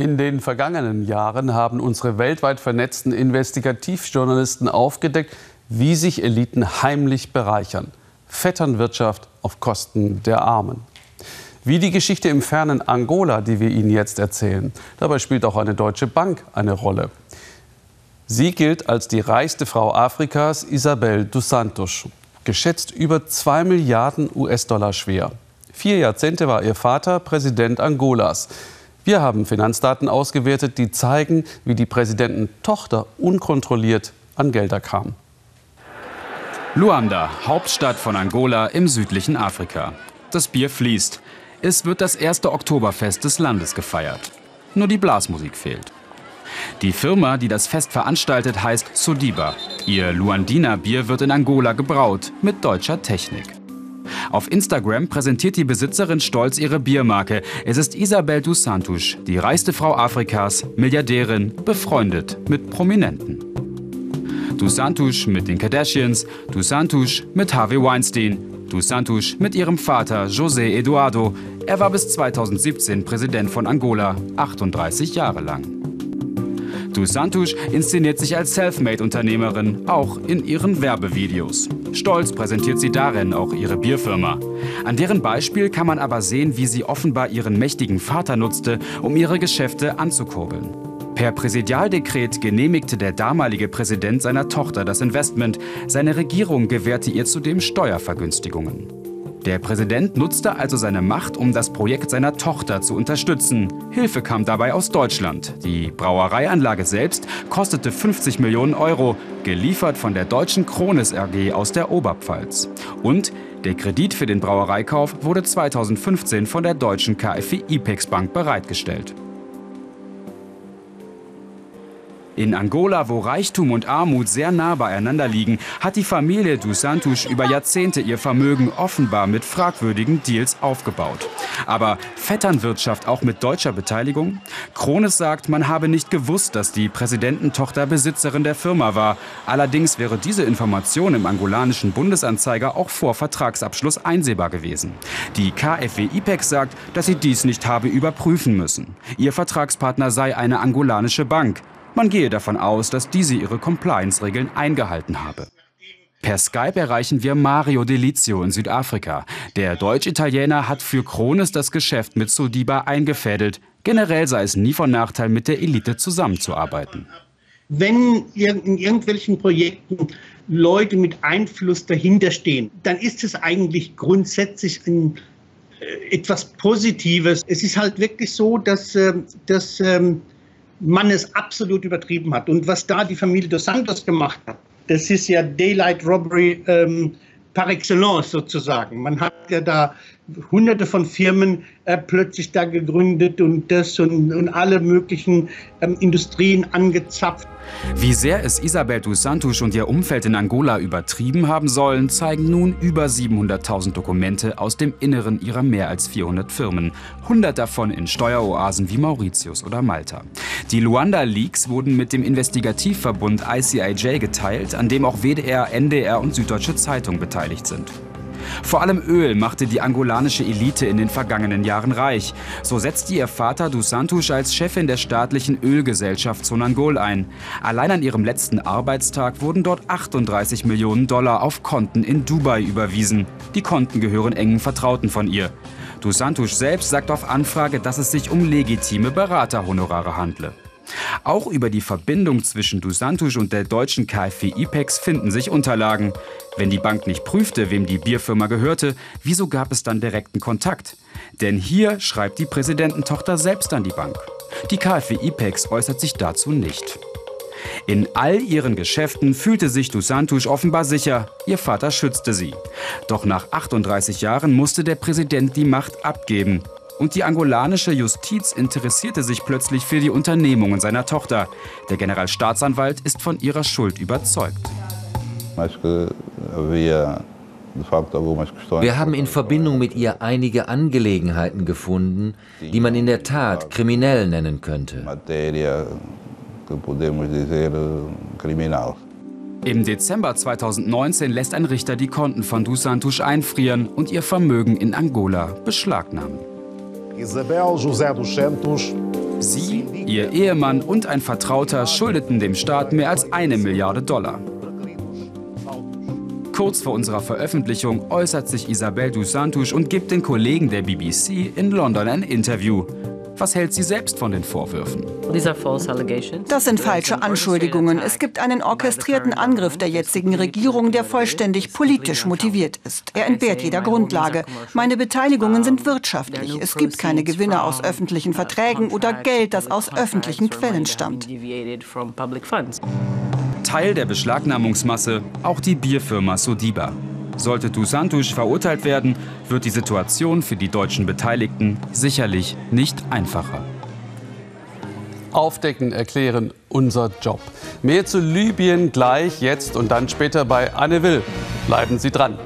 In den vergangenen Jahren haben unsere weltweit vernetzten Investigativjournalisten aufgedeckt, wie sich Eliten heimlich bereichern. Vetternwirtschaft auf Kosten der Armen. Wie die Geschichte im fernen Angola, die wir Ihnen jetzt erzählen. Dabei spielt auch eine deutsche Bank eine Rolle. Sie gilt als die reichste Frau Afrikas, Isabel dos Santos. Geschätzt über 2 Milliarden US-Dollar schwer. Vier Jahrzehnte war ihr Vater Präsident Angolas. Wir haben Finanzdaten ausgewertet, die zeigen, wie die Präsidententochter unkontrolliert an Gelder kam. Luanda, Hauptstadt von Angola im südlichen Afrika. Das Bier fließt. Es wird das erste Oktoberfest des Landes gefeiert. Nur die Blasmusik fehlt. Die Firma, die das Fest veranstaltet, heißt Sodiba. Ihr Luandina-Bier wird in Angola gebraut, mit deutscher Technik. Auf Instagram präsentiert die Besitzerin stolz ihre Biermarke. Es ist Isabel dos Santos, die reichste Frau Afrikas, Milliardärin, befreundet mit Prominenten. Dos Santos mit den Kardashians, Dos Santos mit Harvey Weinstein, Dos Santos mit ihrem Vater José Eduardo. Er war bis 2017 Präsident von Angola, 38 Jahre lang. Dos Santos inszeniert sich als Selfmade-Unternehmerin, auch in ihren Werbevideos. Stolz präsentiert sie darin auch ihre Bierfirma. An deren Beispiel kann man aber sehen, wie sie offenbar ihren mächtigen Vater nutzte, um ihre Geschäfte anzukurbeln. Per Präsidialdekret genehmigte der damalige Präsident seiner Tochter das Investment. Seine Regierung gewährte ihr zudem Steuervergünstigungen. Der Präsident nutzte also seine Macht, um das Projekt seiner Tochter zu unterstützen. Hilfe kam dabei aus Deutschland. Die Brauereianlage selbst kostete 50 Millionen Euro, geliefert von der deutschen Krones AG aus der Oberpfalz. Und der Kredit für den Brauereikauf wurde 2015 von der deutschen KfW IPEX Bank bereitgestellt. In Angola, wo Reichtum und Armut sehr nah beieinander liegen, hat die Familie dos Santos über Jahrzehnte ihr Vermögen offenbar mit fragwürdigen Deals aufgebaut. Aber Vetternwirtschaft auch mit deutscher Beteiligung? Krones sagt, man habe nicht gewusst, dass die Präsidententochter Besitzerin der Firma war. Allerdings wäre diese Information im angolanischen Bundesanzeiger auch vor Vertragsabschluss einsehbar gewesen. Die KfW IPEX sagt, dass sie dies nicht habe überprüfen müssen. Ihr Vertragspartner sei eine angolanische Bank. Man gehe davon aus, dass diese ihre Compliance-Regeln eingehalten habe. Per Skype erreichen wir Mario Delizio in Südafrika. Der Deutsch-Italiener hat für Krones das Geschäft mit Sodiba eingefädelt. Generell sei es nie von Nachteil, mit der Elite zusammenzuarbeiten. Wenn in irgendwelchen Projekten Leute mit Einfluss dahinter stehen, dann ist es eigentlich grundsätzlich ein, äh, etwas Positives. Es ist halt wirklich so, dass, äh, dass ähm, man es absolut übertrieben hat. Und was da die Familie dos Santos gemacht hat, das ist ja Daylight Robbery ähm, par excellence sozusagen. Man hat ja da hunderte von Firmen äh, plötzlich da gegründet und das und, und alle möglichen ähm, Industrien angezapft. Wie sehr es Isabel dos Santos und ihr Umfeld in Angola übertrieben haben sollen, zeigen nun über 700.000 Dokumente aus dem Inneren ihrer mehr als 400 Firmen. 100 davon in Steueroasen wie Mauritius oder Malta. Die Luanda Leaks wurden mit dem Investigativverbund ICIJ geteilt, an dem auch WDR, NDR und Süddeutsche Zeitung beteiligt sind. Vor allem Öl machte die angolanische Elite in den vergangenen Jahren reich. So setzte ihr Vater dos Santos als Chefin der staatlichen Ölgesellschaft Sonangol ein. Allein an ihrem letzten Arbeitstag wurden dort 38 Millionen Dollar auf Konten in Dubai überwiesen. Die Konten gehören engen Vertrauten von ihr. Dos Santos selbst sagt auf Anfrage, dass es sich um legitime Beraterhonorare handle. Auch über die Verbindung zwischen Dusantusch und der deutschen KfW IPEX finden sich Unterlagen. Wenn die Bank nicht prüfte, wem die Bierfirma gehörte, wieso gab es dann direkten Kontakt? Denn hier schreibt die Präsidententochter selbst an die Bank. Die KfW IPEX äußert sich dazu nicht. In all ihren Geschäften fühlte sich Dusantusch offenbar sicher, ihr Vater schützte sie. Doch nach 38 Jahren musste der Präsident die Macht abgeben und die angolanische Justiz interessierte sich plötzlich für die Unternehmungen seiner Tochter. Der Generalstaatsanwalt ist von ihrer Schuld überzeugt. Wir haben in Verbindung mit ihr einige Angelegenheiten gefunden, die man in der Tat kriminell nennen könnte. Im Dezember 2019 lässt ein Richter die Konten von Dos Santos einfrieren und ihr Vermögen in Angola beschlagnahmen. Isabel José dos Santos Sie, ihr Ehemann und ein Vertrauter schuldeten dem Staat mehr als eine Milliarde Dollar. Kurz vor unserer Veröffentlichung äußert sich Isabel dos Santos und gibt den Kollegen der BBC in London ein Interview. Was hält sie selbst von den Vorwürfen? Das sind falsche Anschuldigungen. Es gibt einen orchestrierten Angriff der jetzigen Regierung, der vollständig politisch motiviert ist. Er entbehrt jeder Grundlage. Meine Beteiligungen sind wirtschaftlich. Es gibt keine Gewinne aus öffentlichen Verträgen oder Geld, das aus öffentlichen Quellen stammt. Teil der Beschlagnahmungsmasse auch die Bierfirma Sodiba. Sollte Dusantusch verurteilt werden, wird die Situation für die deutschen Beteiligten sicherlich nicht einfacher. Aufdecken, erklären, unser Job. Mehr zu Libyen gleich, jetzt und dann später bei Anne Will. Bleiben Sie dran.